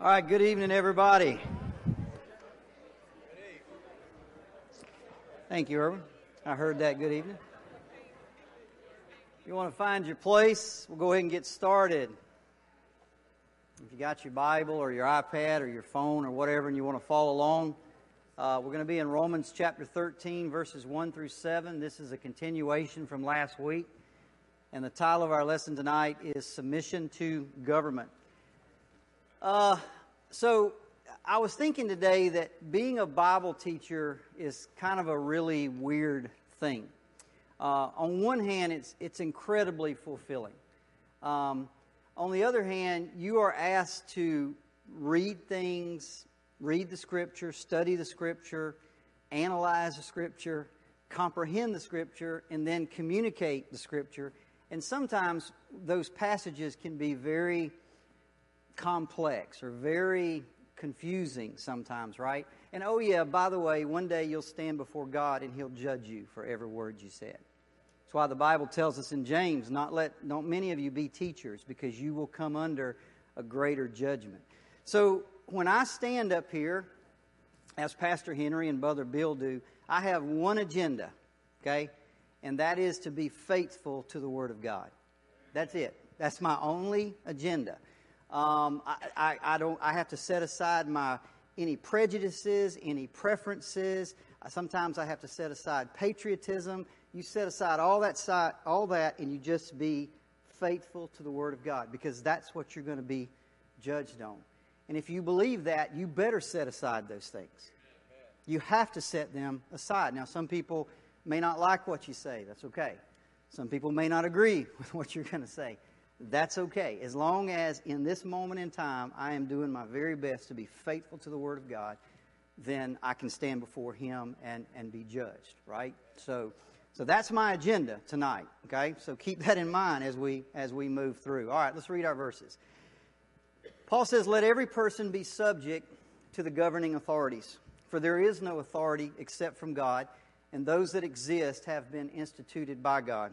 All right, good evening, everybody. Thank you, Irwin. I heard that. Good evening. If you want to find your place, we'll go ahead and get started. If you got your Bible or your iPad or your phone or whatever and you want to follow along, uh, we're going to be in Romans chapter 13, verses 1 through 7. This is a continuation from last week. And the title of our lesson tonight is Submission to Government. Uh, so I was thinking today that being a Bible teacher is kind of a really weird thing. Uh, on one hand, it's it's incredibly fulfilling. Um, on the other hand, you are asked to read things, read the Scripture, study the Scripture, analyze the Scripture, comprehend the Scripture, and then communicate the Scripture. And sometimes those passages can be very complex or very confusing sometimes, right? And oh, yeah, by the way, one day you'll stand before God and He'll judge you for every word you said. That's why the Bible tells us in James, not let don't many of you be teachers, because you will come under a greater judgment. So when I stand up here, as Pastor Henry and Brother Bill do, I have one agenda, okay? And that is to be faithful to the Word of God. That's it. That's my only agenda. Um, I, I, I, don't. I have to set aside my any prejudices, any preferences. Sometimes I have to set aside patriotism. You set aside all that side, all that, and you just be faithful to the Word of God because that's what you're going to be judged on. And if you believe that, you better set aside those things. You have to set them aside. Now, some people may not like what you say. That's okay. Some people may not agree with what you're going to say. That's okay. As long as in this moment in time I am doing my very best to be faithful to the Word of God, then I can stand before Him and, and be judged, right? So, so that's my agenda tonight, okay? So keep that in mind as we, as we move through. All right, let's read our verses. Paul says, Let every person be subject to the governing authorities, for there is no authority except from God, and those that exist have been instituted by God.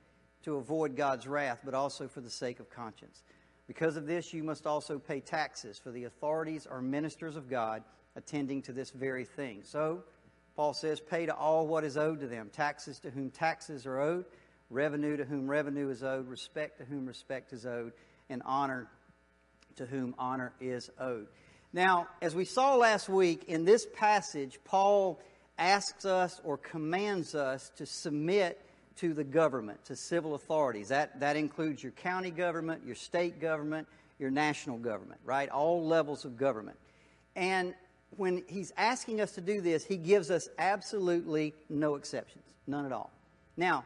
to avoid God's wrath, but also for the sake of conscience. Because of this, you must also pay taxes, for the authorities are ministers of God, attending to this very thing. So, Paul says, pay to all what is owed to them taxes to whom taxes are owed, revenue to whom revenue is owed, respect to whom respect is owed, and honor to whom honor is owed. Now, as we saw last week, in this passage, Paul asks us or commands us to submit to the government, to civil authorities. That, that includes your county government, your state government, your national government, right? All levels of government. And when he's asking us to do this, he gives us absolutely no exceptions, none at all. Now,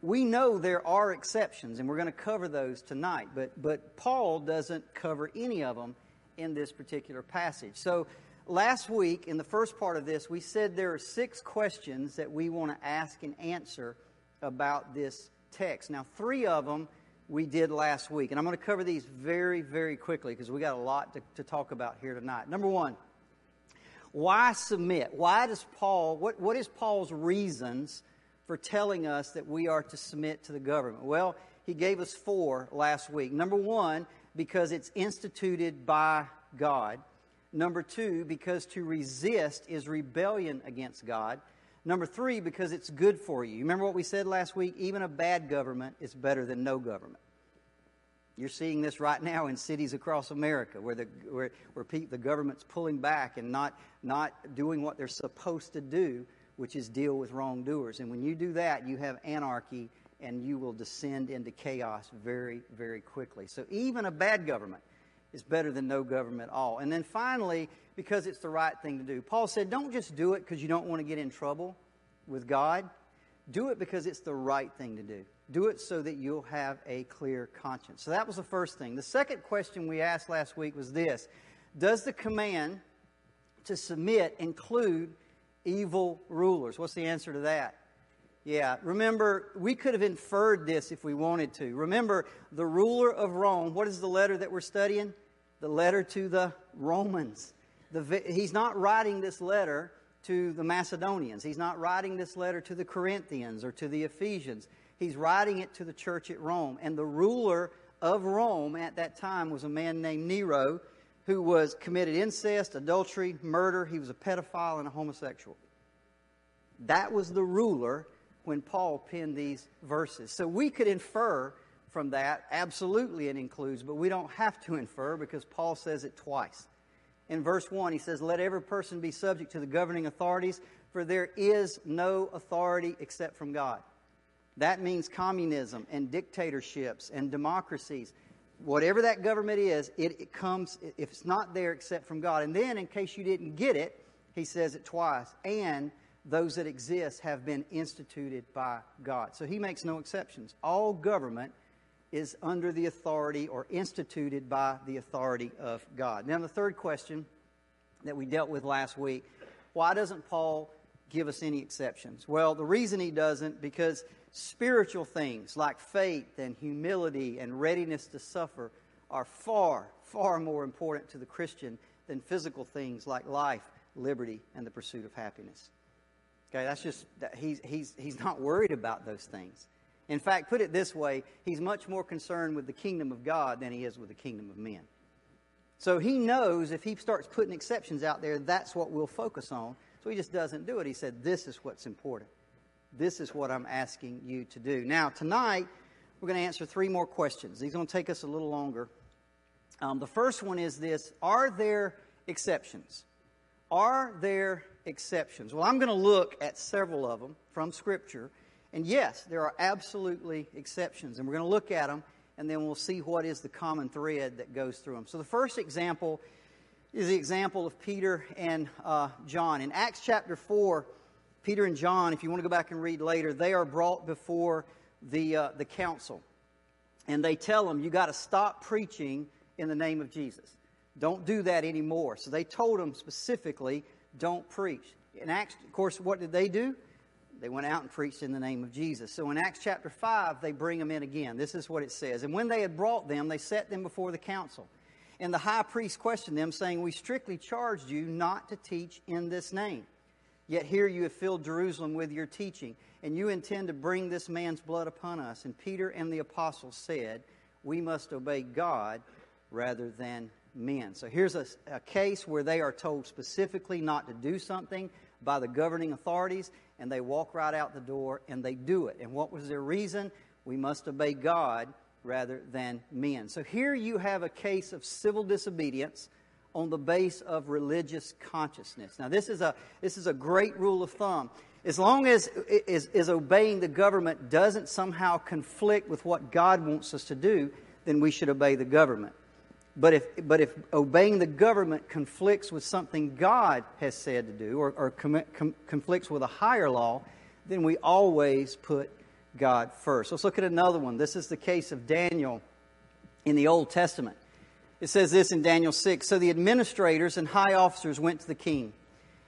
we know there are exceptions, and we're going to cover those tonight, but, but Paul doesn't cover any of them in this particular passage. So, last week, in the first part of this, we said there are six questions that we want to ask and answer about this text. Now, three of them we did last week, and I'm going to cover these very, very quickly because we got a lot to, to talk about here tonight. Number one, why submit? Why does Paul, what, what is Paul's reasons for telling us that we are to submit to the government? Well, he gave us four last week. Number one, because it's instituted by God. Number two, because to resist is rebellion against God. Number three, because it's good for you. Remember what we said last week? Even a bad government is better than no government. You're seeing this right now in cities across America where, the, where, where the government's pulling back and not, not doing what they're supposed to do, which is deal with wrongdoers. And when you do that, you have anarchy and you will descend into chaos very, very quickly. So even a bad government is better than no government at all. And then finally, because it's the right thing to do. Paul said, don't just do it because you don't want to get in trouble with God. Do it because it's the right thing to do. Do it so that you'll have a clear conscience. So that was the first thing. The second question we asked last week was this Does the command to submit include evil rulers? What's the answer to that? Yeah, remember, we could have inferred this if we wanted to. Remember, the ruler of Rome, what is the letter that we're studying? The letter to the Romans. The, he's not writing this letter to the Macedonians. He's not writing this letter to the Corinthians or to the Ephesians. He's writing it to the church at Rome. And the ruler of Rome at that time was a man named Nero who was committed incest, adultery, murder. He was a pedophile and a homosexual. That was the ruler when Paul penned these verses. So we could infer from that, absolutely it includes, but we don't have to infer because Paul says it twice. In verse 1, he says, Let every person be subject to the governing authorities, for there is no authority except from God. That means communism and dictatorships and democracies. Whatever that government is, it, it comes, if it's not there except from God. And then, in case you didn't get it, he says it twice. And those that exist have been instituted by God. So he makes no exceptions. All government is under the authority or instituted by the authority of God. Now, the third question that we dealt with last week why doesn't Paul give us any exceptions? Well, the reason he doesn't, because spiritual things like faith and humility and readiness to suffer are far, far more important to the Christian than physical things like life, liberty, and the pursuit of happiness. Okay, that's just, he's, he's, he's not worried about those things. In fact, put it this way, he's much more concerned with the kingdom of God than he is with the kingdom of men. So he knows if he starts putting exceptions out there, that's what we'll focus on. So he just doesn't do it. He said, This is what's important. This is what I'm asking you to do. Now, tonight, we're going to answer three more questions. These are going to take us a little longer. Um, the first one is this Are there exceptions? Are there exceptions? Well, I'm going to look at several of them from Scripture and yes, there are absolutely exceptions, and we're going to look at them, and then we'll see what is the common thread that goes through them. So the first example is the example of Peter and uh, John. In Acts chapter 4, Peter and John, if you want to go back and read later, they are brought before the, uh, the council. And they tell them, you got to stop preaching in the name of Jesus. Don't do that anymore. So they told them specifically, don't preach. In Acts, of course, what did they do? They went out and preached in the name of Jesus. So in Acts chapter 5, they bring them in again. This is what it says. And when they had brought them, they set them before the council. And the high priest questioned them, saying, We strictly charged you not to teach in this name. Yet here you have filled Jerusalem with your teaching, and you intend to bring this man's blood upon us. And Peter and the apostles said, We must obey God rather than men. So here's a, a case where they are told specifically not to do something by the governing authorities, and they walk right out the door and they do it. And what was their reason? We must obey God rather than men. So here you have a case of civil disobedience on the base of religious consciousness. Now this is a this is a great rule of thumb. As long as is, is obeying the government doesn't somehow conflict with what God wants us to do, then we should obey the government. But if, but if obeying the government conflicts with something God has said to do or, or com, com, conflicts with a higher law, then we always put God first. Let's look at another one. This is the case of Daniel in the Old Testament. It says this in Daniel 6 So the administrators and high officers went to the king,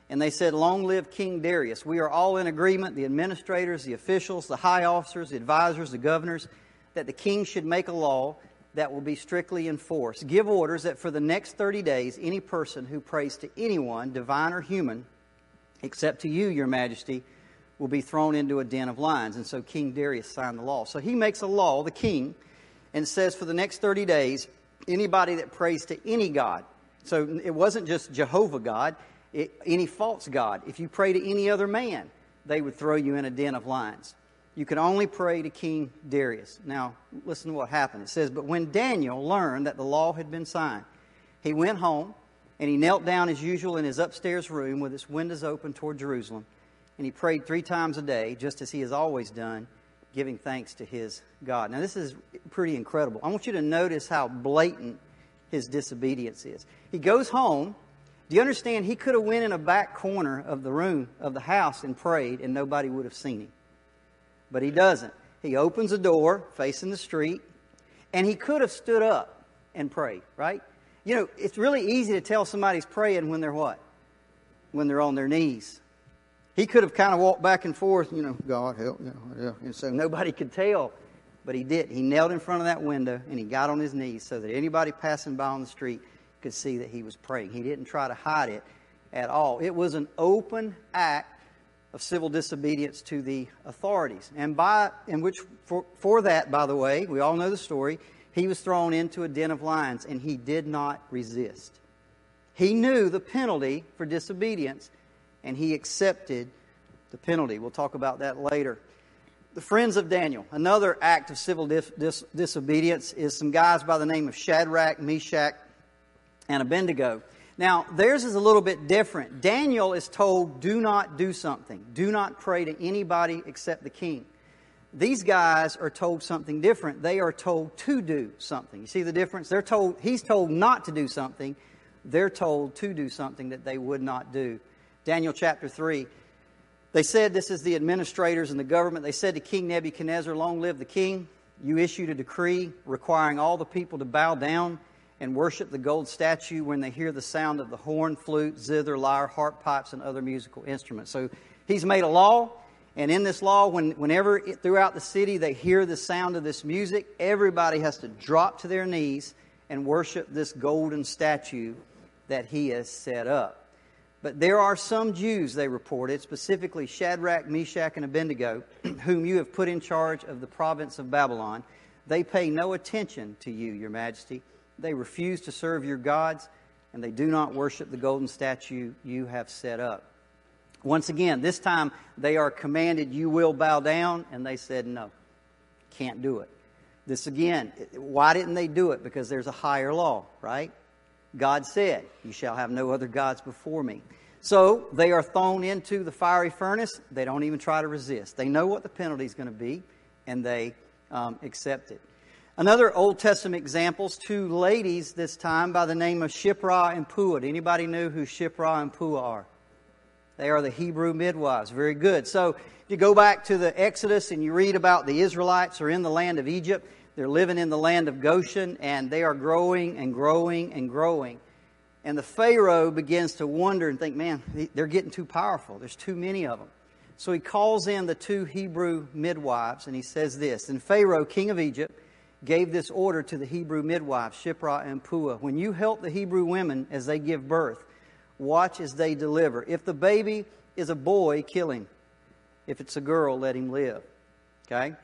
and they said, Long live King Darius. We are all in agreement, the administrators, the officials, the high officers, the advisors, the governors, that the king should make a law that will be strictly enforced. Give orders that for the next 30 days, any person who prays to anyone, divine or human, except to you, your majesty, will be thrown into a den of lions. And so King Darius signed the law. So he makes a law, the king, and says for the next 30 days, anybody that prays to any God, so it wasn't just Jehovah God, it, any false God. If you pray to any other man, they would throw you in a den of lions you could only pray to King Darius. Now, listen to what happened. It says, But when Daniel learned that the law had been signed, he went home and he knelt down as usual in his upstairs room with its windows open toward Jerusalem. And he prayed three times a day, just as he has always done, giving thanks to his God. Now, this is pretty incredible. I want you to notice how blatant his disobedience is. He goes home. Do you understand? He could have went in a back corner of the room of the house and prayed, and nobody would have seen him. But he doesn't. He opens a door facing the street, and he could have stood up and prayed, right? You know, it's really easy to tell somebody's praying when they're what? When they're on their knees. He could have kind of walked back and forth, you know, God help, you know, and so nobody could tell. But he did. He knelt in front of that window and he got on his knees so that anybody passing by on the street could see that he was praying. He didn't try to hide it at all. It was an open act of civil disobedience to the authorities. And by in which for, for that, by the way, we all know the story, he was thrown into a den of lions and he did not resist. He knew the penalty for disobedience and he accepted the penalty. We'll talk about that later. The friends of Daniel, another act of civil dis- dis- disobedience, is some guys by the name of Shadrach, Meshach, and Abednego. Now, theirs is a little bit different. Daniel is told, do not do something. Do not pray to anybody except the king. These guys are told something different. They are told to do something. You see the difference? They're told, he's told not to do something. They're told to do something that they would not do. Daniel chapter 3. They said, this is the administrators and the government. They said to King Nebuchadnezzar, Long live the king. You issued a decree requiring all the people to bow down and worship the gold statue when they hear the sound of the horn, flute, zither, lyre, harp, pipes, and other musical instruments. So he's made a law, and in this law, when, whenever it, throughout the city they hear the sound of this music, everybody has to drop to their knees and worship this golden statue that he has set up. But there are some Jews, they reported, specifically Shadrach, Meshach, and Abednego, whom you have put in charge of the province of Babylon. They pay no attention to you, your majesty they refuse to serve your gods, and they do not worship the golden statue you have set up. Once again, this time they are commanded, You will bow down, and they said, No, can't do it. This again, why didn't they do it? Because there's a higher law, right? God said, You shall have no other gods before me. So they are thrown into the fiery furnace. They don't even try to resist. They know what the penalty is going to be, and they um, accept it. Another Old Testament examples, two ladies this time by the name of Shiphrah and Puah. Anybody know who Shiphrah and Puah are? They are the Hebrew midwives. Very good. So you go back to the Exodus and you read about the Israelites are in the land of Egypt, they're living in the land of Goshen, and they are growing and growing and growing. And the Pharaoh begins to wonder and think, man, they're getting too powerful. There's too many of them. So he calls in the two Hebrew midwives and he says this And Pharaoh, king of Egypt, gave this order to the Hebrew midwives, Shiphrah and Puah. When you help the Hebrew women as they give birth, watch as they deliver. If the baby is a boy, kill him. If it's a girl, let him live. Okay?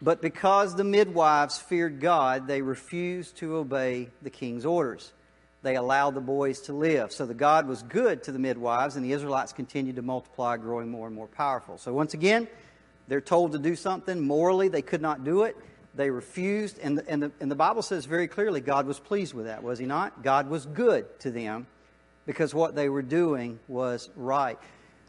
But because the midwives feared God, they refused to obey the king's orders. They allowed the boys to live. So the God was good to the midwives, and the Israelites continued to multiply, growing more and more powerful. So once again, they're told to do something. Morally, they could not do it. They refused, and the, and, the, and the Bible says very clearly God was pleased with that, was He not? God was good to them because what they were doing was right.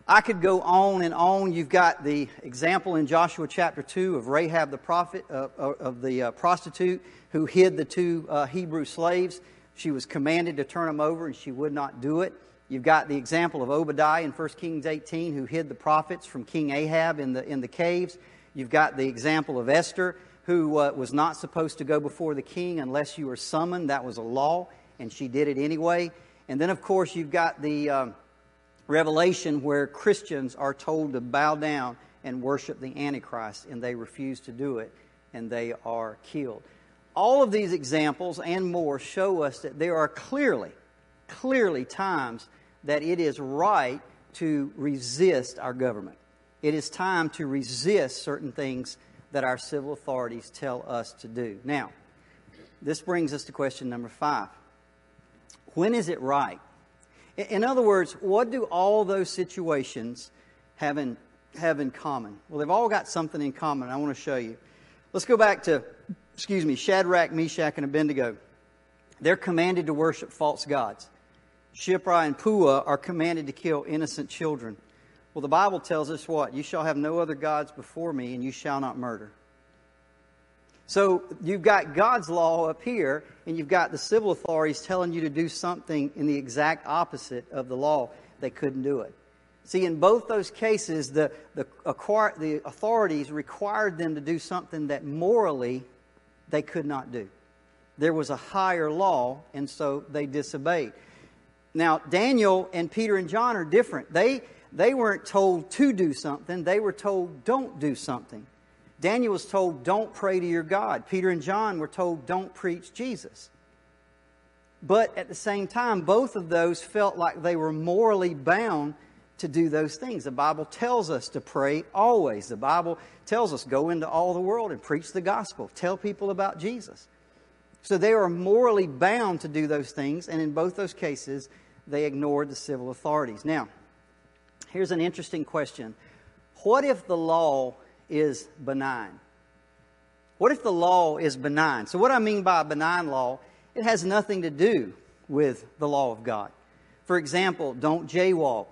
I could go on and on. You've got the example in Joshua chapter 2 of Rahab the prophet, uh, uh, of the uh, prostitute who hid the two uh, Hebrew slaves. She was commanded to turn them over and she would not do it. You've got the example of Obadiah in 1 Kings 18 who hid the prophets from King Ahab in the, in the caves. You've got the example of Esther who uh, was not supposed to go before the king unless you were summoned. That was a law, and she did it anyway. And then, of course, you've got the um, revelation where Christians are told to bow down and worship the Antichrist, and they refuse to do it, and they are killed. All of these examples and more show us that there are clearly, clearly times that it is right to resist our government. It is time to resist certain things that our civil authorities tell us to do. Now, this brings us to question number five. When is it right? In other words, what do all those situations have in, have in common? Well, they've all got something in common. I want to show you. Let's go back to, excuse me, Shadrach, Meshach, and Abednego. They're commanded to worship false gods. Shiphrah and Puah are commanded to kill innocent children. Well, the Bible tells us what? You shall have no other gods before me, and you shall not murder. So you've got God's law up here, and you've got the civil authorities telling you to do something in the exact opposite of the law. They couldn't do it. See, in both those cases, the, the, the authorities required them to do something that morally they could not do. There was a higher law, and so they disobeyed. Now, Daniel and Peter and John are different. They, they weren't told to do something, they were told don't do something. Daniel was told, don't pray to your God. Peter and John were told, don't preach Jesus. But at the same time, both of those felt like they were morally bound to do those things. The Bible tells us to pray always. The Bible tells us go into all the world and preach the gospel, tell people about Jesus. So they are morally bound to do those things, and in both those cases, they ignored the civil authorities. Now, here's an interesting question What if the law is benign? What if the law is benign? So, what I mean by benign law, it has nothing to do with the law of God. For example, don't jaywalk,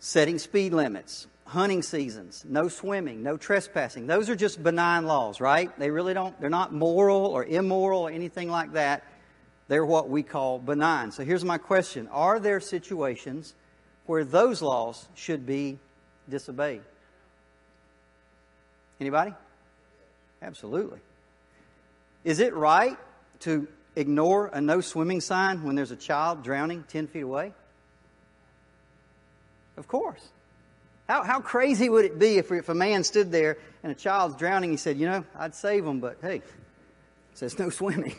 setting speed limits, hunting seasons, no swimming, no trespassing. Those are just benign laws, right? They really don't, they're not moral or immoral or anything like that. They're what we call benign. So here's my question Are there situations where those laws should be disobeyed? Anybody? Absolutely. Is it right to ignore a no swimming sign when there's a child drowning 10 feet away? Of course. How, how crazy would it be if, if a man stood there and a child's drowning? He said, You know, I'd save them, but hey, it says no swimming.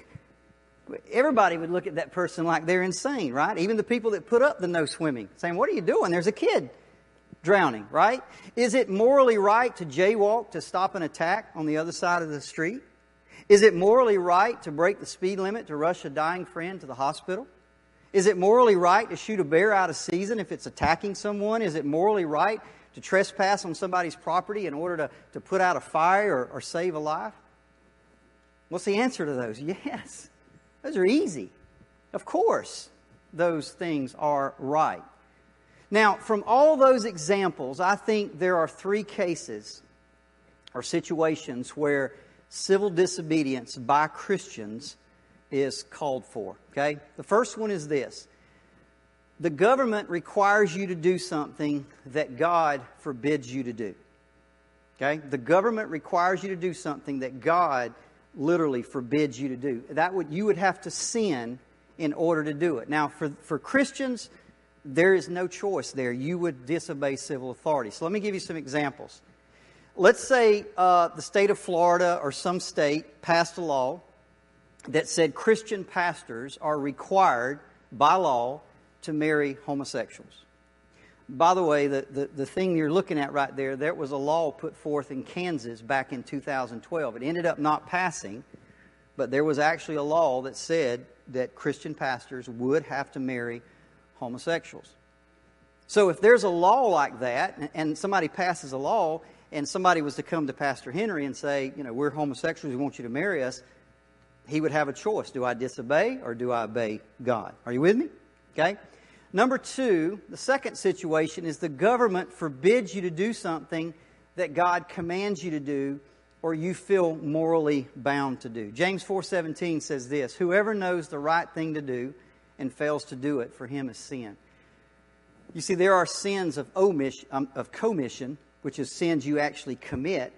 Everybody would look at that person like they're insane, right? Even the people that put up the no swimming, saying, What are you doing? There's a kid drowning, right? Is it morally right to jaywalk to stop an attack on the other side of the street? Is it morally right to break the speed limit to rush a dying friend to the hospital? Is it morally right to shoot a bear out of season if it's attacking someone? Is it morally right to trespass on somebody's property in order to, to put out a fire or, or save a life? What's the answer to those? Yes. Those are easy. Of course, those things are right. Now, from all those examples, I think there are three cases or situations where civil disobedience by Christians is called for. Okay? The first one is this the government requires you to do something that God forbids you to do. Okay? The government requires you to do something that God literally forbids you to do. That would you would have to sin in order to do it. Now, for, for Christians, there is no choice there. You would disobey civil authority. So let me give you some examples. Let's say uh, the state of Florida or some state passed a law that said Christian pastors are required by law to marry homosexuals. By the way, the, the, the, thing you're looking at right there, there was a law put forth in Kansas back in 2012. It ended up not passing, but there was actually a law that said that Christian pastors would have to marry homosexuals. So if there's a law like that, and somebody passes a law, and somebody was to come to Pastor Henry and say, you know, we're homosexuals, we want you to marry us, he would have a choice. Do I disobey or do I obey God? Are you with me? Okay? Number two, the second situation is the government forbids you to do something that God commands you to do or you feel morally bound to do. James 4:17 says this, whoever knows the right thing to do and fails to do it for him is sin. You see there are sins of omission um, of commission, which is sins you actually commit,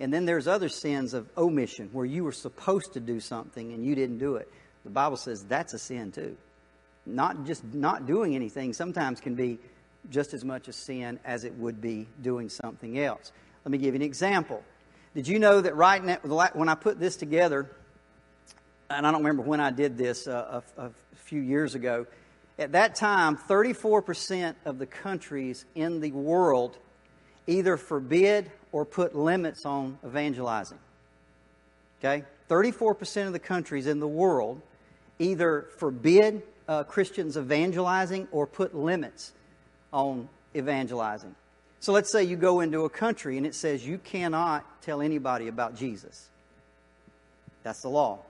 and then there's other sins of omission where you were supposed to do something and you didn't do it. The Bible says that's a sin too. Not just not doing anything sometimes can be just as much a sin as it would be doing something else. Let me give you an example. Did you know that right now, when I put this together, and I don't remember when I did this uh, a, a few years ago, at that time, 34% of the countries in the world either forbid or put limits on evangelizing. Okay? 34% of the countries in the world either forbid uh, Christians evangelizing or put limits on evangelizing. So let's say you go into a country and it says you cannot tell anybody about Jesus. That's the law.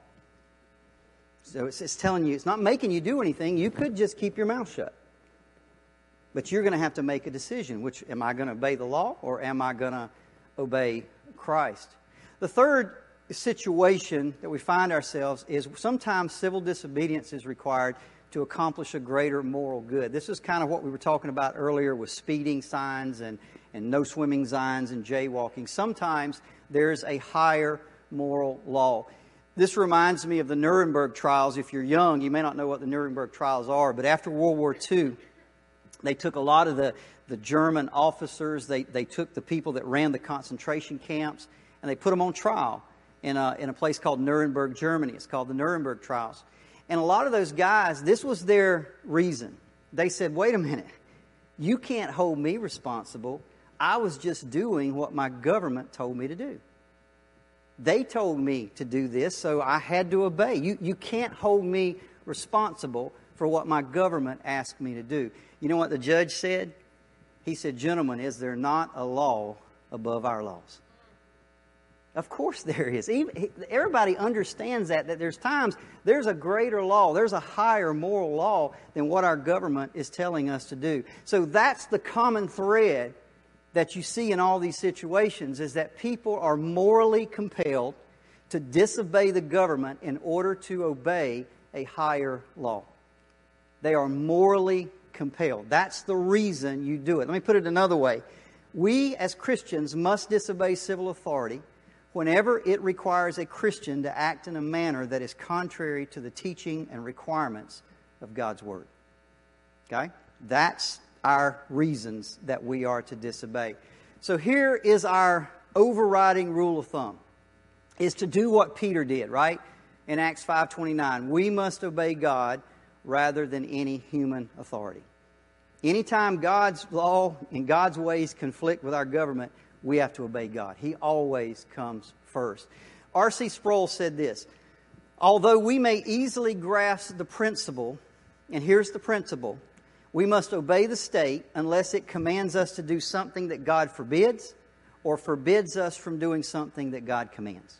So it's, it's telling you, it's not making you do anything. You could just keep your mouth shut. But you're going to have to make a decision which am I going to obey the law or am I going to obey Christ? The third situation that we find ourselves is sometimes civil disobedience is required to accomplish a greater moral good. This is kind of what we were talking about earlier with speeding signs and, and no swimming signs and jaywalking. Sometimes there's a higher moral law. This reminds me of the Nuremberg trials. If you're young, you may not know what the Nuremberg trials are, but after World War II, they took a lot of the, the German officers, they, they took the people that ran the concentration camps, and they put them on trial in a, in a place called Nuremberg, Germany. It's called the Nuremberg trials. And a lot of those guys, this was their reason. They said, wait a minute, you can't hold me responsible. I was just doing what my government told me to do. They told me to do this, so I had to obey. You, you can't hold me responsible for what my government asked me to do. You know what the judge said? He said, Gentlemen, is there not a law above our laws? Of course there is. Everybody understands that, that there's times there's a greater law, there's a higher moral law than what our government is telling us to do. So that's the common thread that you see in all these situations is that people are morally compelled to disobey the government in order to obey a higher law. They are morally compelled. That's the reason you do it. Let me put it another way. We as Christians must disobey civil authority whenever it requires a Christian to act in a manner that is contrary to the teaching and requirements of God's Word. Okay? That's our reasons that we are to disobey. So here is our overriding rule of thumb is to do what Peter did, right? In Acts 5:29, we must obey God rather than any human authority. Anytime God's law and God's ways conflict with our government, we have to obey God. He always comes first. R.C. Sproul said this Although we may easily grasp the principle, and here's the principle we must obey the state unless it commands us to do something that God forbids or forbids us from doing something that God commands.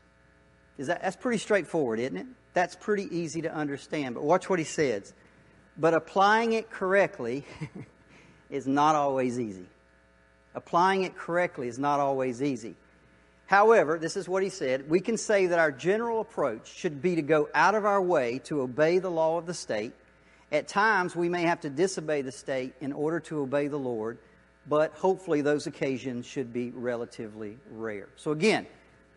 Is that, that's pretty straightforward, isn't it? That's pretty easy to understand. But watch what he says. But applying it correctly is not always easy. Applying it correctly is not always easy. However, this is what he said we can say that our general approach should be to go out of our way to obey the law of the state. At times, we may have to disobey the state in order to obey the Lord, but hopefully, those occasions should be relatively rare. So, again,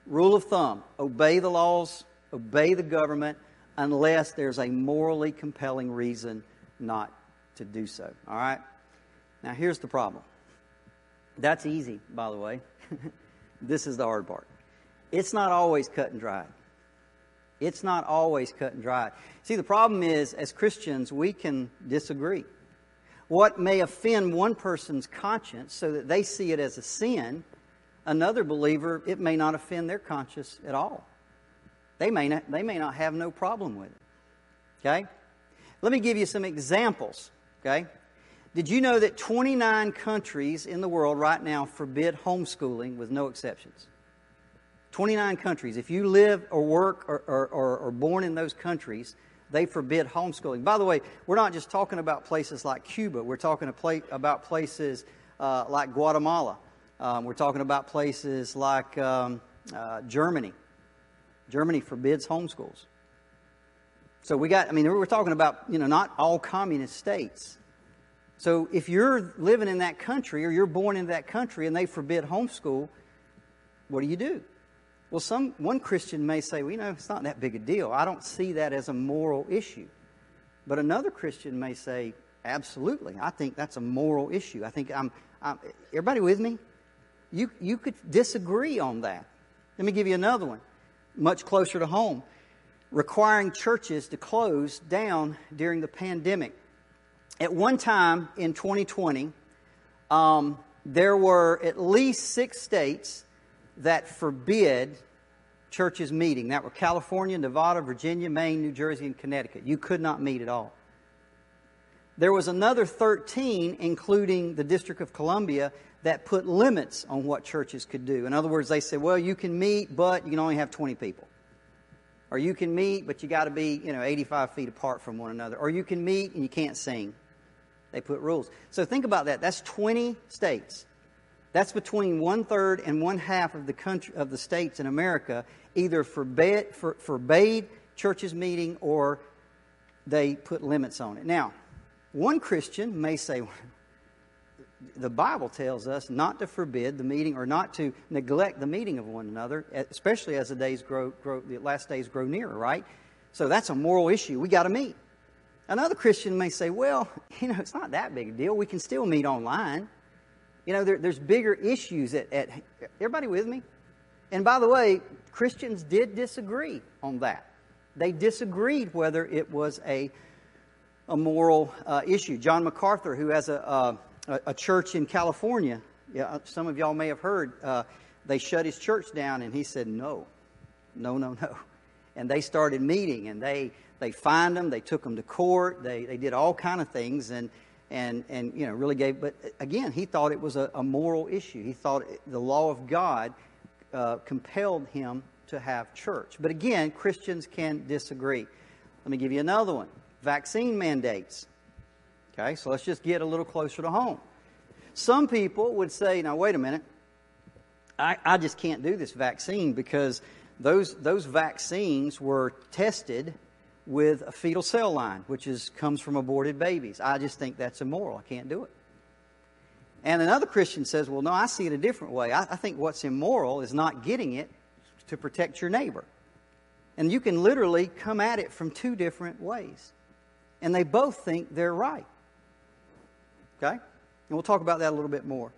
rule of thumb obey the laws, obey the government, unless there's a morally compelling reason not to do so. All right? Now, here's the problem that's easy, by the way. this is the hard part. It's not always cut and dried. It's not always cut and dried. See, the problem is, as Christians, we can disagree. What may offend one person's conscience so that they see it as a sin, another believer, it may not offend their conscience at all. They may not, they may not have no problem with it. Okay? Let me give you some examples. Okay? Did you know that 29 countries in the world right now forbid homeschooling with no exceptions? 29 countries. If you live or work or, or, or, or born in those countries, they forbid homeschooling. By the way, we're not just talking about places like Cuba, we're talking about places uh, like Guatemala. Um, we're talking about places like um, uh, Germany. Germany forbids homeschools. So we got, I mean, we're talking about, you know, not all communist states. So if you're living in that country or you're born in that country and they forbid homeschool, what do you do? Well, some one Christian may say, well, you know, it's not that big a deal. I don't see that as a moral issue. But another Christian may say, absolutely, I think that's a moral issue. I think I'm, I'm everybody with me? You, you could disagree on that. Let me give you another one, much closer to home. Requiring churches to close down during the pandemic. At one time in 2020, um, there were at least six states that forbid churches meeting. That were California, Nevada, Virginia, Maine, New Jersey, and Connecticut. You could not meet at all. There was another 13, including the District of Columbia, that put limits on what churches could do. In other words, they said, well, you can meet, but you can only have 20 people. Or you can meet, but you got to be, you know, 85 feet apart from one another. Or you can meet and you can't sing. They put rules. So think about that. That's 20 states. That's between one third and one half of the country of the states in America either forbade, for, forbade churches meeting or they put limits on it. Now, one Christian may say, the Bible tells us not to forbid the meeting or not to neglect the meeting of one another, especially as the days grow, grow the last days grow nearer, right? So that's a moral issue. We got to meet. Another Christian may say, well, you know, it's not that big a deal. We can still meet online. You know, there, there's bigger issues at, at. Everybody with me? And by the way, Christians did disagree on that. They disagreed whether it was a, a moral uh, issue. John MacArthur, who has a, a, a, church in California, yeah, some of y'all may have heard, uh, they shut his church down, and he said, no, no, no, no. And they started meeting, and they, they fined them, they took them to court, they, they did all kind of things, and, and, and you know, really gave, but again, he thought it was a, a moral issue. He thought the law of God uh, compelled him to have church. But again, Christians can disagree. Let me give you another one vaccine mandates. Okay, so let's just get a little closer to home. Some people would say, now, wait a minute, I, I just can't do this vaccine because those, those vaccines were tested with a fetal cell line, which is, comes from aborted babies. I just think that's immoral. I can't do it. And another Christian says, well, no, I see it a different way. I, I think what's immoral is not getting it to protect your neighbor. And you can literally come at it from two different ways. And they both think they're right. Okay? And we'll talk about that a little bit more.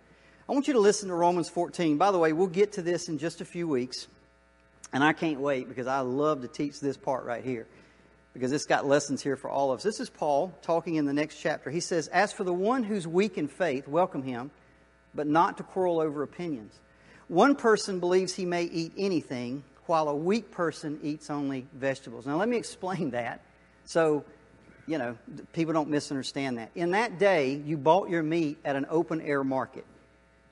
I want you to listen to Romans 14. By the way, we'll get to this in just a few weeks. And I can't wait because I love to teach this part right here because it's got lessons here for all of us. This is Paul talking in the next chapter. He says, As for the one who's weak in faith, welcome him, but not to quarrel over opinions. One person believes he may eat anything, while a weak person eats only vegetables. Now, let me explain that so, you know, people don't misunderstand that. In that day, you bought your meat at an open air market.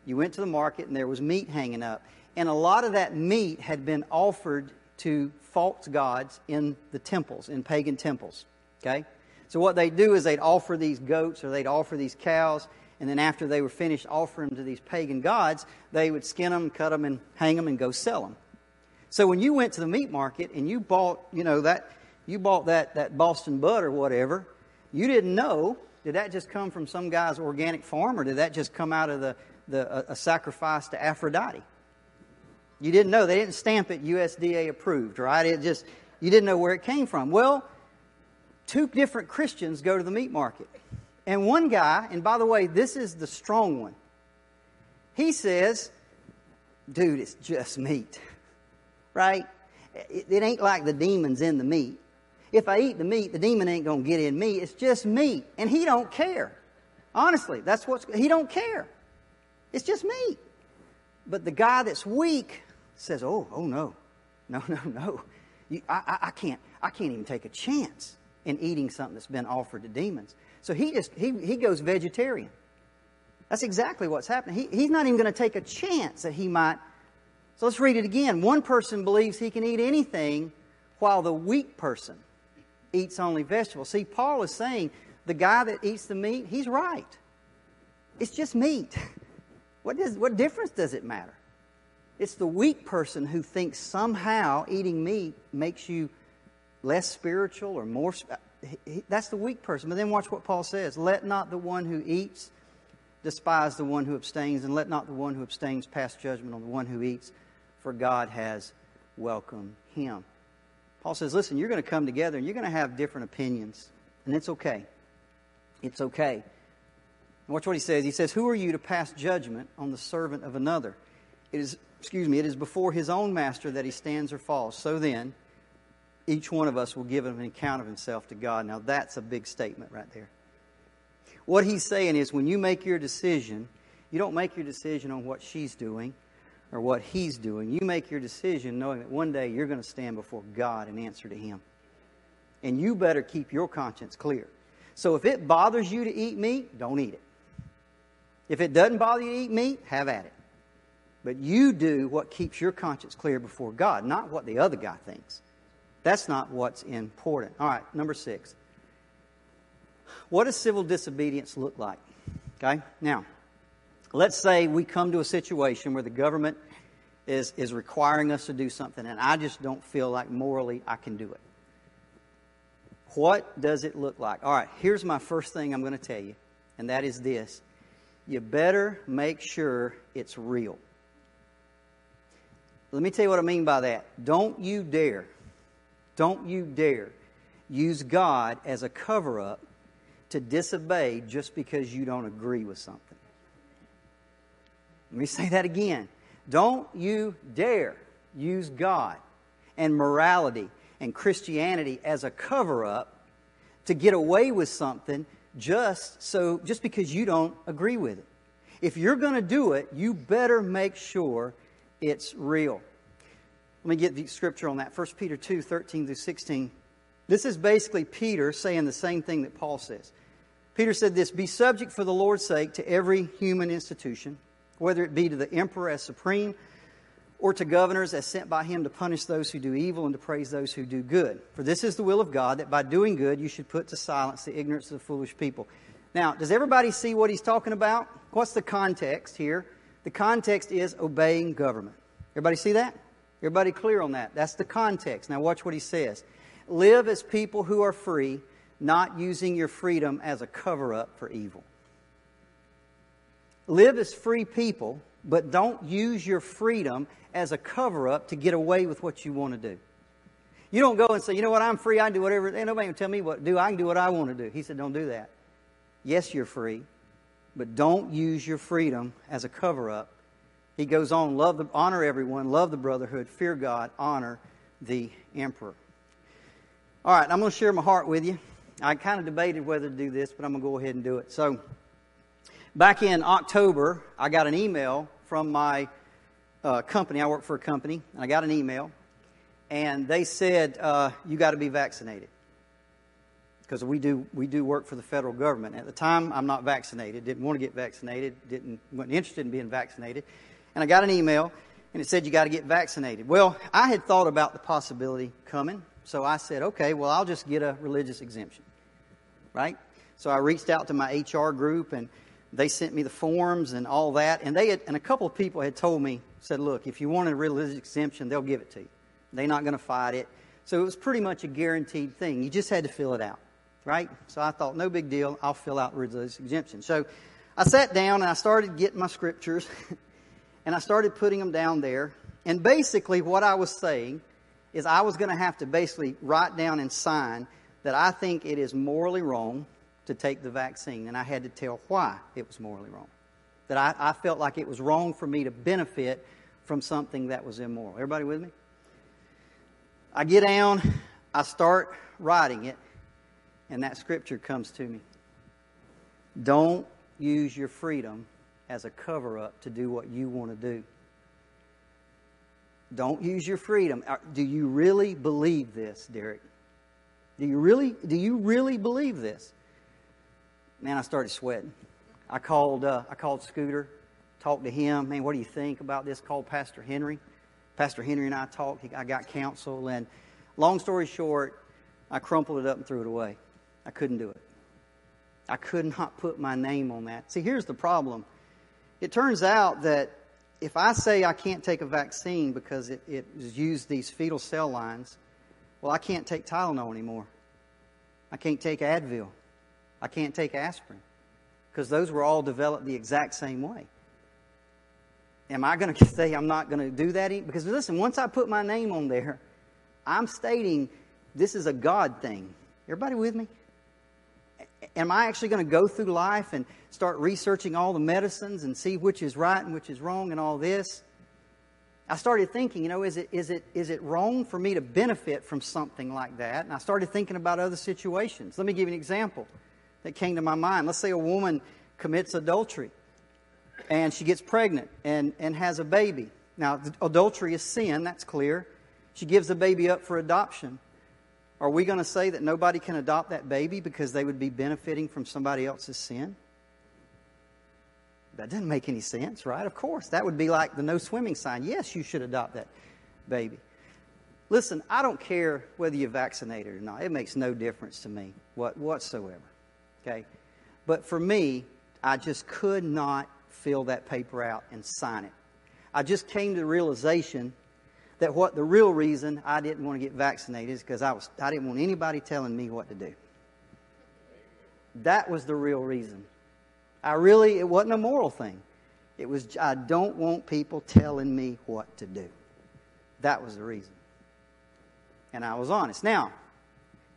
You went to the market and there was meat hanging up. And a lot of that meat had been offered to false gods in the temples, in pagan temples. Okay? So what they'd do is they'd offer these goats or they'd offer these cows, and then after they were finished offering them to these pagan gods, they would skin them, cut them, and hang them and go sell them. So when you went to the meat market and you bought, you know, that you bought that, that Boston butt or whatever, you didn't know, did that just come from some guy's organic farm or did that just come out of the, the a, a sacrifice to Aphrodite? You didn't know. They didn't stamp it USDA approved, right? It just, you didn't know where it came from. Well, two different Christians go to the meat market. And one guy, and by the way, this is the strong one, he says, dude, it's just meat, right? It, it ain't like the demon's in the meat. If I eat the meat, the demon ain't going to get in me. It's just meat. And he don't care. Honestly, that's what's, he don't care. It's just meat. But the guy that's weak says, "Oh, oh no, no, no, no! You, I, I, I, can't, I can't even take a chance in eating something that's been offered to demons." So he just he he goes vegetarian. That's exactly what's happening. He, he's not even going to take a chance that he might. So let's read it again. One person believes he can eat anything, while the weak person eats only vegetables. See, Paul is saying the guy that eats the meat, he's right. It's just meat. What, does, what difference does it matter? It's the weak person who thinks somehow eating meat makes you less spiritual or more. That's the weak person. But then watch what Paul says Let not the one who eats despise the one who abstains, and let not the one who abstains pass judgment on the one who eats, for God has welcomed him. Paul says, Listen, you're going to come together and you're going to have different opinions, and it's okay. It's okay. watch what he says. He says, Who are you to pass judgment on the servant of another? It is excuse me, it is before his own master that he stands or falls. So then, each one of us will give an account of himself to God. Now, that's a big statement right there. What he's saying is when you make your decision, you don't make your decision on what she's doing or what he's doing. You make your decision knowing that one day you're going to stand before God and answer to him. And you better keep your conscience clear. So if it bothers you to eat meat, don't eat it. If it doesn't bother you to eat meat, have at it. But you do what keeps your conscience clear before God, not what the other guy thinks. That's not what's important. All right, number six. What does civil disobedience look like? Okay, now, let's say we come to a situation where the government is, is requiring us to do something, and I just don't feel like morally I can do it. What does it look like? All right, here's my first thing I'm going to tell you, and that is this you better make sure it's real. Let me tell you what I mean by that. Don't you dare, don't you dare use God as a cover up to disobey just because you don't agree with something. Let me say that again. Don't you dare use God and morality and Christianity as a cover up to get away with something just so just because you don't agree with it. If you're going to do it, you better make sure it's real. Let me get the scripture on that. 1 Peter 2, 13 through 16. This is basically Peter saying the same thing that Paul says. Peter said this Be subject for the Lord's sake to every human institution, whether it be to the emperor as supreme or to governors as sent by him to punish those who do evil and to praise those who do good. For this is the will of God, that by doing good you should put to silence the ignorance of the foolish people. Now, does everybody see what he's talking about? What's the context here? The context is obeying government. Everybody see that? Everybody clear on that? That's the context. Now, watch what he says. Live as people who are free, not using your freedom as a cover up for evil. Live as free people, but don't use your freedom as a cover up to get away with what you want to do. You don't go and say, you know what, I'm free, I can do whatever. Ain't nobody can tell me what to do. I can do what I want to do. He said, don't do that. Yes, you're free, but don't use your freedom as a cover up. He goes on, love the, honor everyone, love the brotherhood, fear God, honor the emperor. All right, I'm going to share my heart with you. I kind of debated whether to do this, but I'm going to go ahead and do it. So, back in October, I got an email from my uh, company. I work for a company, and I got an email, and they said, uh, "You got to be vaccinated." Because we do we do work for the federal government. At the time, I'm not vaccinated. Didn't want to get vaccinated. Didn't wasn't interested in being vaccinated. And I got an email, and it said you got to get vaccinated. Well, I had thought about the possibility coming, so I said, okay, well, I'll just get a religious exemption, right? So I reached out to my HR group, and they sent me the forms and all that. And they had, and a couple of people had told me said, look, if you want a religious exemption, they'll give it to you. They're not going to fight it. So it was pretty much a guaranteed thing. You just had to fill it out, right? So I thought, no big deal. I'll fill out religious exemption. So I sat down and I started getting my scriptures and I started putting them down there. And basically, what I was saying is I was going to have to basically write down and sign that I think it is morally wrong to take the vaccine. And I had to tell why it was morally wrong. That I, I felt like it was wrong for me to benefit from something that was immoral. Everybody with me? I get down, I start writing it, and that scripture comes to me. Don't use your freedom as a cover up to do what you want to do. Don't use your freedom. Uh, do you really believe this, Derricke? Do you really do you really believe this? Man, I started sweating. I called uh, I called Scooter talked to him. Man, what do you think about this? Called Pastor Henry. Pastor Henry and I talked. I got counsel. And long story short, I crumpled it up and threw it away. I couldn't do it. I could not put my name on that. See, here's the problem. It turns out that if I say I can't take a vaccine because it, it used these fetal cell lines, well, I can't take Tylenol anymore. I can't take Advil. I can't take aspirin because those were all developed the exact same way. Am I going to say I'm not going to do that? Because listen, once I put my name on there, I'm stating this is a God thing. Everybody with me? Am I actually going to go through life and start researching all the medicines and see which is right and which is wrong and all this? I started thinking, you know, is it, is, it, is it wrong for me to benefit from something like that? And I started thinking about other situations. Let me give you an example that came to my mind. Let's say a woman commits adultery and she gets pregnant and, and has a baby. Now, adultery is sin, that's clear. She gives the baby up for adoption. Are we going to say that nobody can adopt that baby because they would be benefiting from somebody else's sin? That doesn't make any sense, right? Of course. That would be like the no swimming sign. Yes, you should adopt that baby. Listen, I don't care whether you're vaccinated or not. It makes no difference to me what, whatsoever. Okay? But for me, I just could not fill that paper out and sign it. I just came to the realization that what the real reason I didn't want to get vaccinated is because I was I didn't want anybody telling me what to do. That was the real reason. I really, it wasn't a moral thing. It was, I don't want people telling me what to do. That was the reason. And I was honest. Now,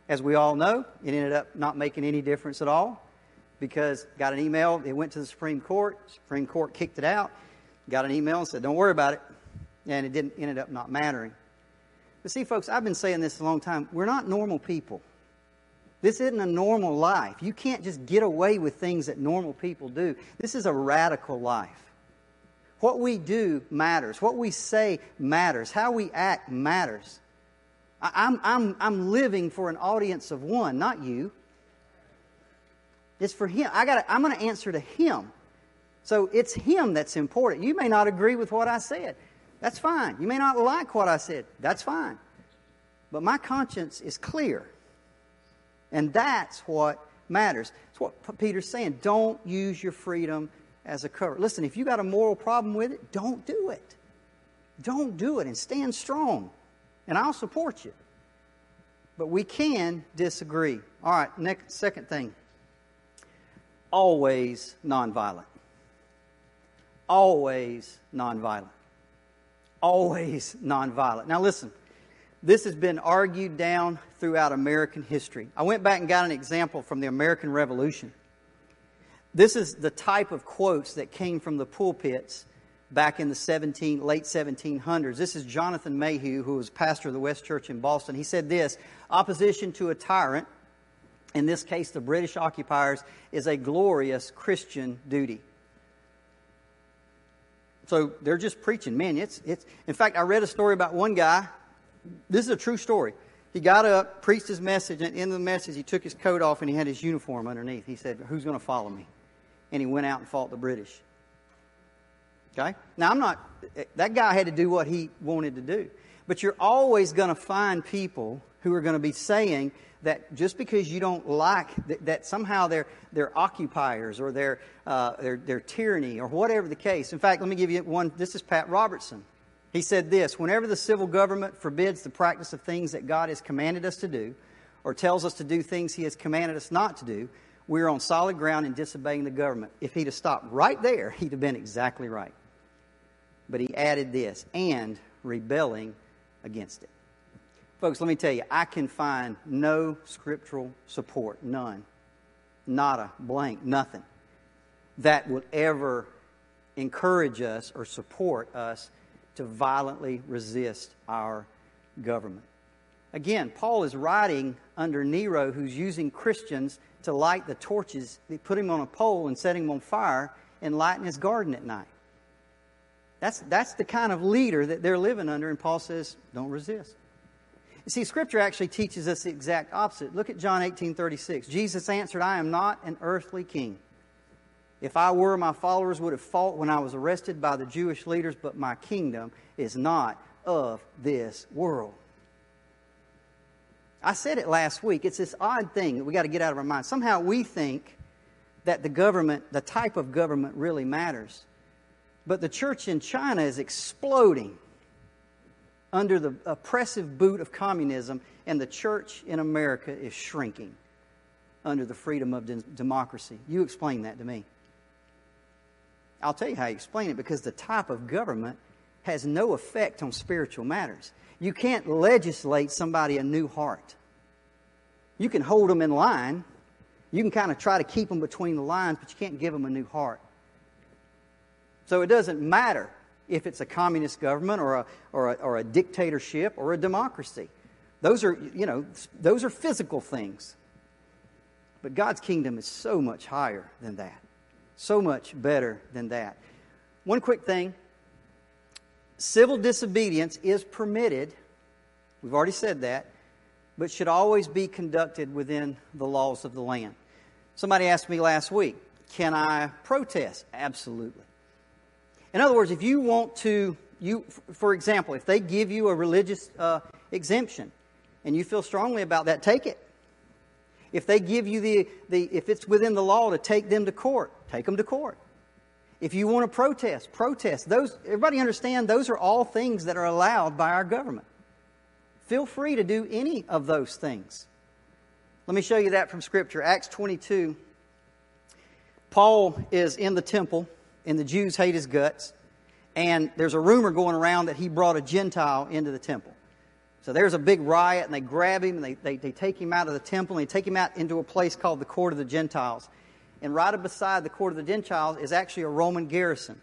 as we all know, it ended up not making any difference at all because got an email. It went to the Supreme Court. Supreme Court kicked it out. Got an email and said, "Don't worry about it," and it didn't ended up not mattering. But see, folks, I've been saying this a long time. We're not normal people. This isn't a normal life. You can't just get away with things that normal people do. This is a radical life. What we do matters. What we say matters. How we act matters. I'm, I'm, I'm living for an audience of one, not you. It's for him. I gotta, I'm going to answer to him. So it's him that's important. You may not agree with what I said. That's fine. You may not like what I said. That's fine. But my conscience is clear. And that's what matters. That's what Peter's saying. Don't use your freedom as a cover. Listen, if you got a moral problem with it, don't do it. Don't do it and stand strong. And I'll support you. But we can disagree. All right, next second thing. Always nonviolent. Always nonviolent. Always nonviolent. Now listen, this has been argued down throughout American history. I went back and got an example from the American Revolution. This is the type of quotes that came from the pulpits back in the 17, late 1700s. This is Jonathan Mayhew, who was pastor of the West Church in Boston. He said this Opposition to a tyrant, in this case the British occupiers, is a glorious Christian duty. So they're just preaching. Man, it's, it's, in fact, I read a story about one guy. This is a true story. He got up, preached his message, and in the message, he took his coat off and he had his uniform underneath. He said, Who's going to follow me? And he went out and fought the British. Okay? Now, I'm not, that guy had to do what he wanted to do. But you're always going to find people who are going to be saying that just because you don't like that, that somehow they're, they're occupiers or they're, uh, they're, they're tyranny or whatever the case. In fact, let me give you one. This is Pat Robertson. He said this Whenever the civil government forbids the practice of things that God has commanded us to do, or tells us to do things He has commanded us not to do, we're on solid ground in disobeying the government. If he'd have stopped right there, he'd have been exactly right. But he added this, and rebelling against it. Folks, let me tell you, I can find no scriptural support, none, nada, blank, nothing, that would ever encourage us or support us to violently resist our government. Again, Paul is writing under Nero, who's using Christians to light the torches. They put him on a pole and set him on fire and lighten his garden at night. That's, that's the kind of leader that they're living under, and Paul says, don't resist. You see, Scripture actually teaches us the exact opposite. Look at John 18 36. Jesus answered, I am not an earthly king. If I were, my followers would have fought when I was arrested by the Jewish leaders, but my kingdom is not of this world. I said it last week. It's this odd thing that we got to get out of our minds. Somehow we think that the government, the type of government, really matters. But the church in China is exploding under the oppressive boot of communism, and the church in America is shrinking under the freedom of de- democracy. You explain that to me. I'll tell you how you explain it because the type of government has no effect on spiritual matters. You can't legislate somebody a new heart. You can hold them in line. You can kind of try to keep them between the lines, but you can't give them a new heart. So it doesn't matter if it's a communist government or a, or a, or a dictatorship or a democracy. Those are, you know, those are physical things. But God's kingdom is so much higher than that, so much better than that. One quick thing Civil disobedience is permitted, we've already said that, but should always be conducted within the laws of the land. Somebody asked me last week, can I protest? Absolutely. In other words, if you want to, you, for example, if they give you a religious uh, exemption and you feel strongly about that, take it. If they give you the, the, if it's within the law to take them to court, take them to court. If you want to protest, protest. Those, everybody understand those are all things that are allowed by our government. Feel free to do any of those things. Let me show you that from Scripture. Acts 22, Paul is in the temple, and the Jews hate his guts. And there's a rumor going around that he brought a Gentile into the temple. So there's a big riot, and they grab him, and they, they, they take him out of the temple, and they take him out into a place called the Court of the Gentiles. And right beside the Court of the Gentiles is actually a Roman garrison.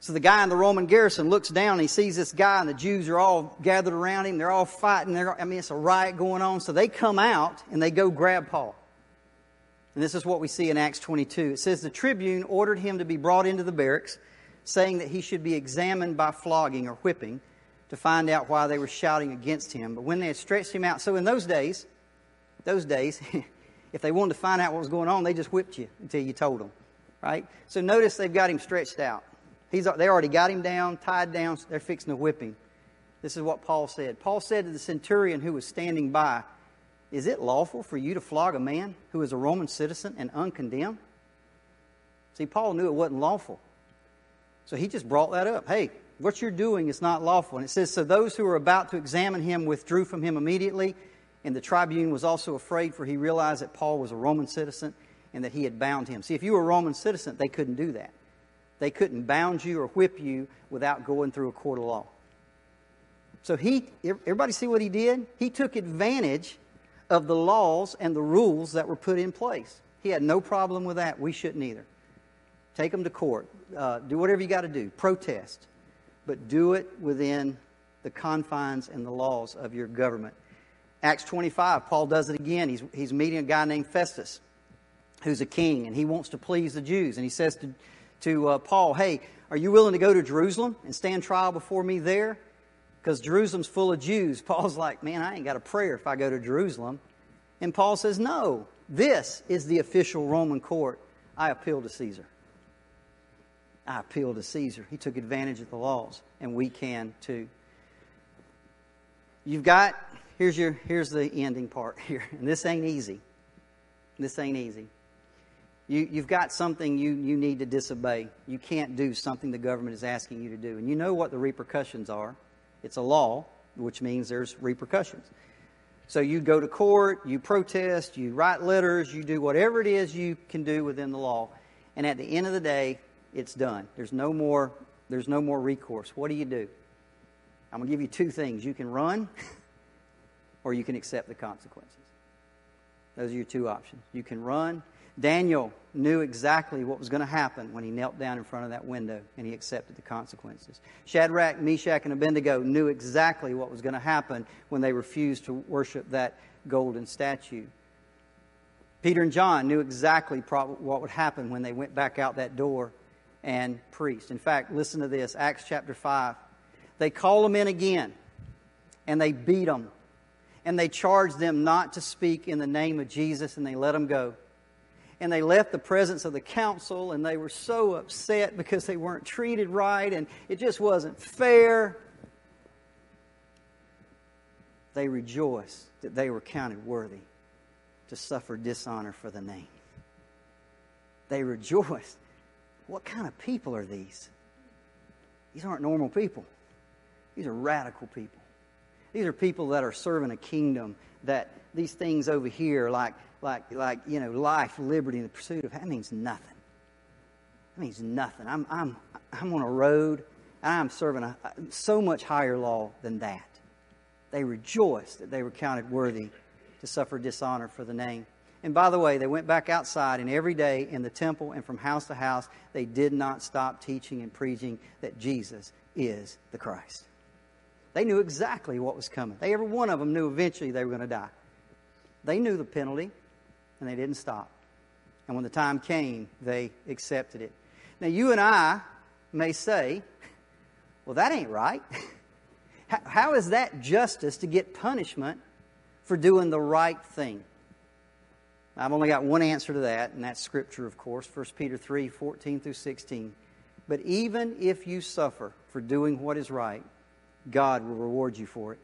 So the guy in the Roman garrison looks down and he sees this guy, and the Jews are all gathered around him. They're all fighting. They're, I mean, it's a riot going on. So they come out and they go grab Paul. And this is what we see in Acts 22. It says the tribune ordered him to be brought into the barracks, saying that he should be examined by flogging or whipping to find out why they were shouting against him. But when they had stretched him out, so in those days, those days, if they wanted to find out what was going on, they just whipped you until you told them, right? So notice they've got him stretched out. He's, they already got him down, tied down. They're fixing to whip him. This is what Paul said. Paul said to the centurion who was standing by, Is it lawful for you to flog a man who is a Roman citizen and uncondemned? See, Paul knew it wasn't lawful. So he just brought that up. Hey, what you're doing is not lawful. And it says, So those who were about to examine him withdrew from him immediately. And the tribune was also afraid, for he realized that Paul was a Roman citizen and that he had bound him. See, if you were a Roman citizen, they couldn't do that. They couldn't bound you or whip you without going through a court of law. So he, everybody see what he did? He took advantage of the laws and the rules that were put in place. He had no problem with that. We shouldn't either. Take them to court. Uh, do whatever you got to do. Protest. But do it within the confines and the laws of your government. Acts 25, Paul does it again. He's, he's meeting a guy named Festus, who's a king, and he wants to please the Jews. And he says to, to uh, Paul, Hey, are you willing to go to Jerusalem and stand trial before me there? Because Jerusalem's full of Jews. Paul's like, Man, I ain't got a prayer if I go to Jerusalem. And Paul says, No, this is the official Roman court. I appeal to Caesar. I appeal to Caesar. He took advantage of the laws, and we can too. You've got, here's, your, here's the ending part here. And this ain't easy. This ain't easy. You, you've got something you, you need to disobey. You can't do something the government is asking you to do. And you know what the repercussions are. It's a law, which means there's repercussions. So you go to court, you protest, you write letters, you do whatever it is you can do within the law. And at the end of the day, it's done. There's no more, there's no more recourse. What do you do? I'm going to give you two things. You can run or you can accept the consequences. Those are your two options. You can run Daniel knew exactly what was going to happen when he knelt down in front of that window and he accepted the consequences. Shadrach, Meshach, and Abednego knew exactly what was going to happen when they refused to worship that golden statue. Peter and John knew exactly what would happen when they went back out that door and preached. In fact, listen to this Acts chapter 5. They call them in again and they beat them and they charge them not to speak in the name of Jesus and they let them go and they left the presence of the council and they were so upset because they weren't treated right and it just wasn't fair. They rejoiced that they were counted worthy to suffer dishonor for the name. They rejoiced. What kind of people are these? These aren't normal people. These are radical people. These are people that are serving a kingdom that these things over here, like like, like you know, life, liberty, and the pursuit of that means nothing. That means nothing. I'm, I'm, I'm on a road, and I'm serving a, so much higher law than that. They rejoiced that they were counted worthy to suffer dishonor for the name. And by the way, they went back outside, and every day in the temple and from house to house, they did not stop teaching and preaching that Jesus is the Christ. They knew exactly what was coming. They, every one of them knew eventually they were going to die. They knew the penalty and they didn't stop. And when the time came, they accepted it. Now, you and I may say, well, that ain't right. How is that justice to get punishment for doing the right thing? I've only got one answer to that, and that's Scripture, of course, 1 Peter 3 14 through 16. But even if you suffer for doing what is right, God will reward you for it.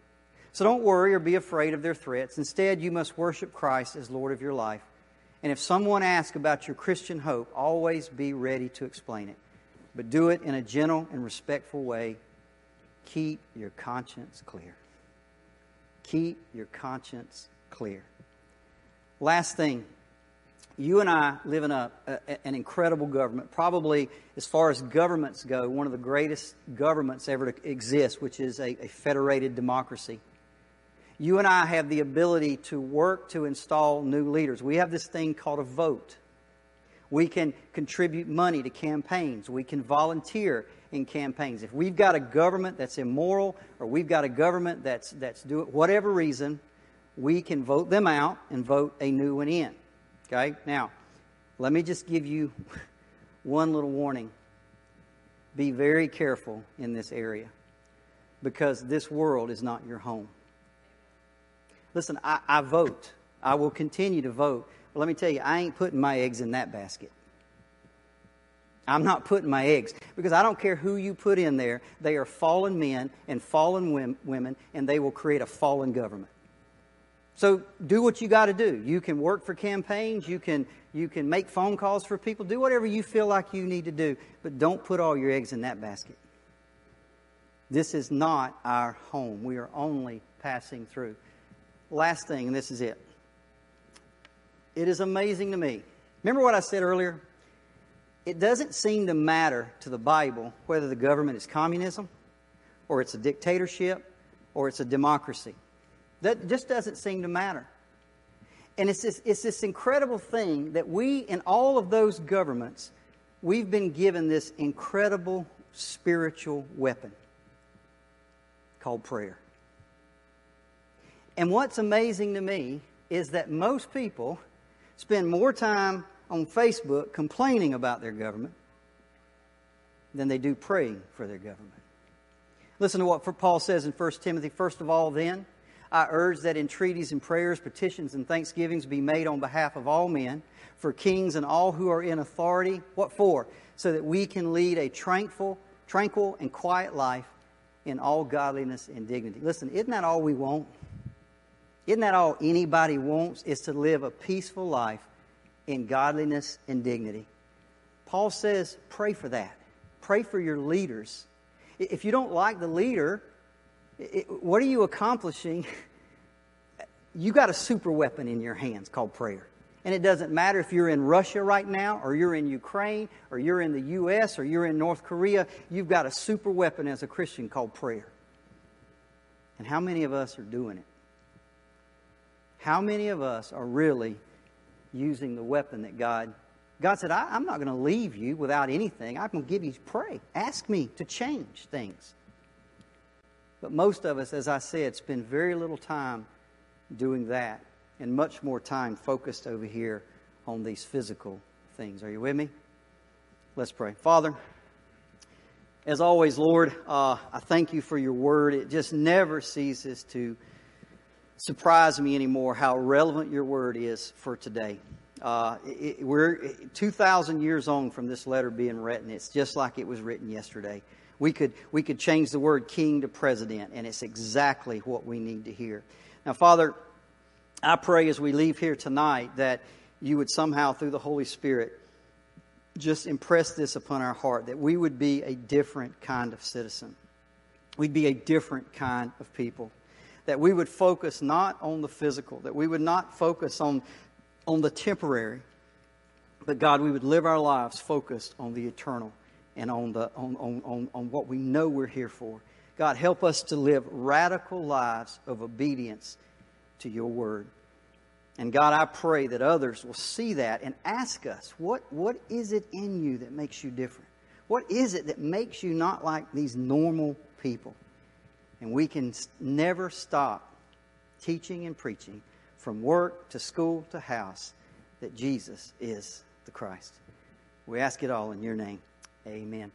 So don't worry or be afraid of their threats. Instead, you must worship Christ as Lord of your life. And if someone asks about your Christian hope, always be ready to explain it. But do it in a gentle and respectful way. Keep your conscience clear. Keep your conscience clear. Last thing you and I live in a, uh, a, an incredible government, probably as far as governments go, one of the greatest governments ever to exist, which is a, a federated democracy. You and I have the ability to work to install new leaders. We have this thing called a vote. We can contribute money to campaigns. We can volunteer in campaigns. If we've got a government that's immoral or we've got a government that's, that's doing whatever reason, we can vote them out and vote a new one in. Okay? Now, let me just give you one little warning. Be very careful in this area because this world is not your home. Listen, I, I vote. I will continue to vote. But let me tell you, I ain't putting my eggs in that basket. I'm not putting my eggs because I don't care who you put in there. They are fallen men and fallen women, and they will create a fallen government. So do what you got to do. You can work for campaigns. You can you can make phone calls for people. Do whatever you feel like you need to do, but don't put all your eggs in that basket. This is not our home. We are only passing through. Last thing, and this is it. It is amazing to me. Remember what I said earlier? It doesn't seem to matter to the Bible whether the government is communism or it's a dictatorship or it's a democracy. That just doesn't seem to matter. And it's this, it's this incredible thing that we, in all of those governments, we've been given this incredible spiritual weapon called prayer. And what's amazing to me is that most people spend more time on Facebook complaining about their government than they do praying for their government. Listen to what Paul says in 1 Timothy. First of all, then, I urge that entreaties and prayers, petitions and thanksgivings be made on behalf of all men, for kings and all who are in authority. What for? So that we can lead a tranquil, tranquil and quiet life in all godliness and dignity. Listen, isn't that all we want? Isn't that all anybody wants? Is to live a peaceful life in godliness and dignity. Paul says, pray for that. Pray for your leaders. If you don't like the leader, it, what are you accomplishing? You got a super weapon in your hands called prayer. And it doesn't matter if you're in Russia right now, or you're in Ukraine, or you're in the U.S., or you're in North Korea, you've got a super weapon as a Christian called prayer. And how many of us are doing it? How many of us are really using the weapon that God God said, I, am not going to leave you without anything. I'm going to give you pray. Ask me to change things. But most of us, as I said, spend very little time doing that and much more time focused over here on these physical things. Are you with me? Let's pray. Father, as always, Lord, uh, I thank you for your word. It just never ceases to surprise me anymore how relevant your word is for today. Uh, it, we're 2,000 years on from this letter being written. It's just like it was written yesterday. We could, we could change the word king to president, and it's exactly what we need to hear. Now, Father, I pray as we leave here tonight that you would somehow, through the Holy Spirit, just impress this upon our heart that we would be a different kind of citizen. We'd be a different kind of people. That we would focus not on the physical, that we would not focus on, on the temporary, but God, we would live our lives focused on the eternal and on, the, on, on, on on what we know we're here for. God, help us to live radical lives of obedience to your word. And God, I pray that others will see that and ask us, what, what is it in you that makes you different? What is it that makes you not like these normal people? And we can never stop teaching and preaching from work to school to house that Jesus is the Christ. We ask it all in your name. Amen.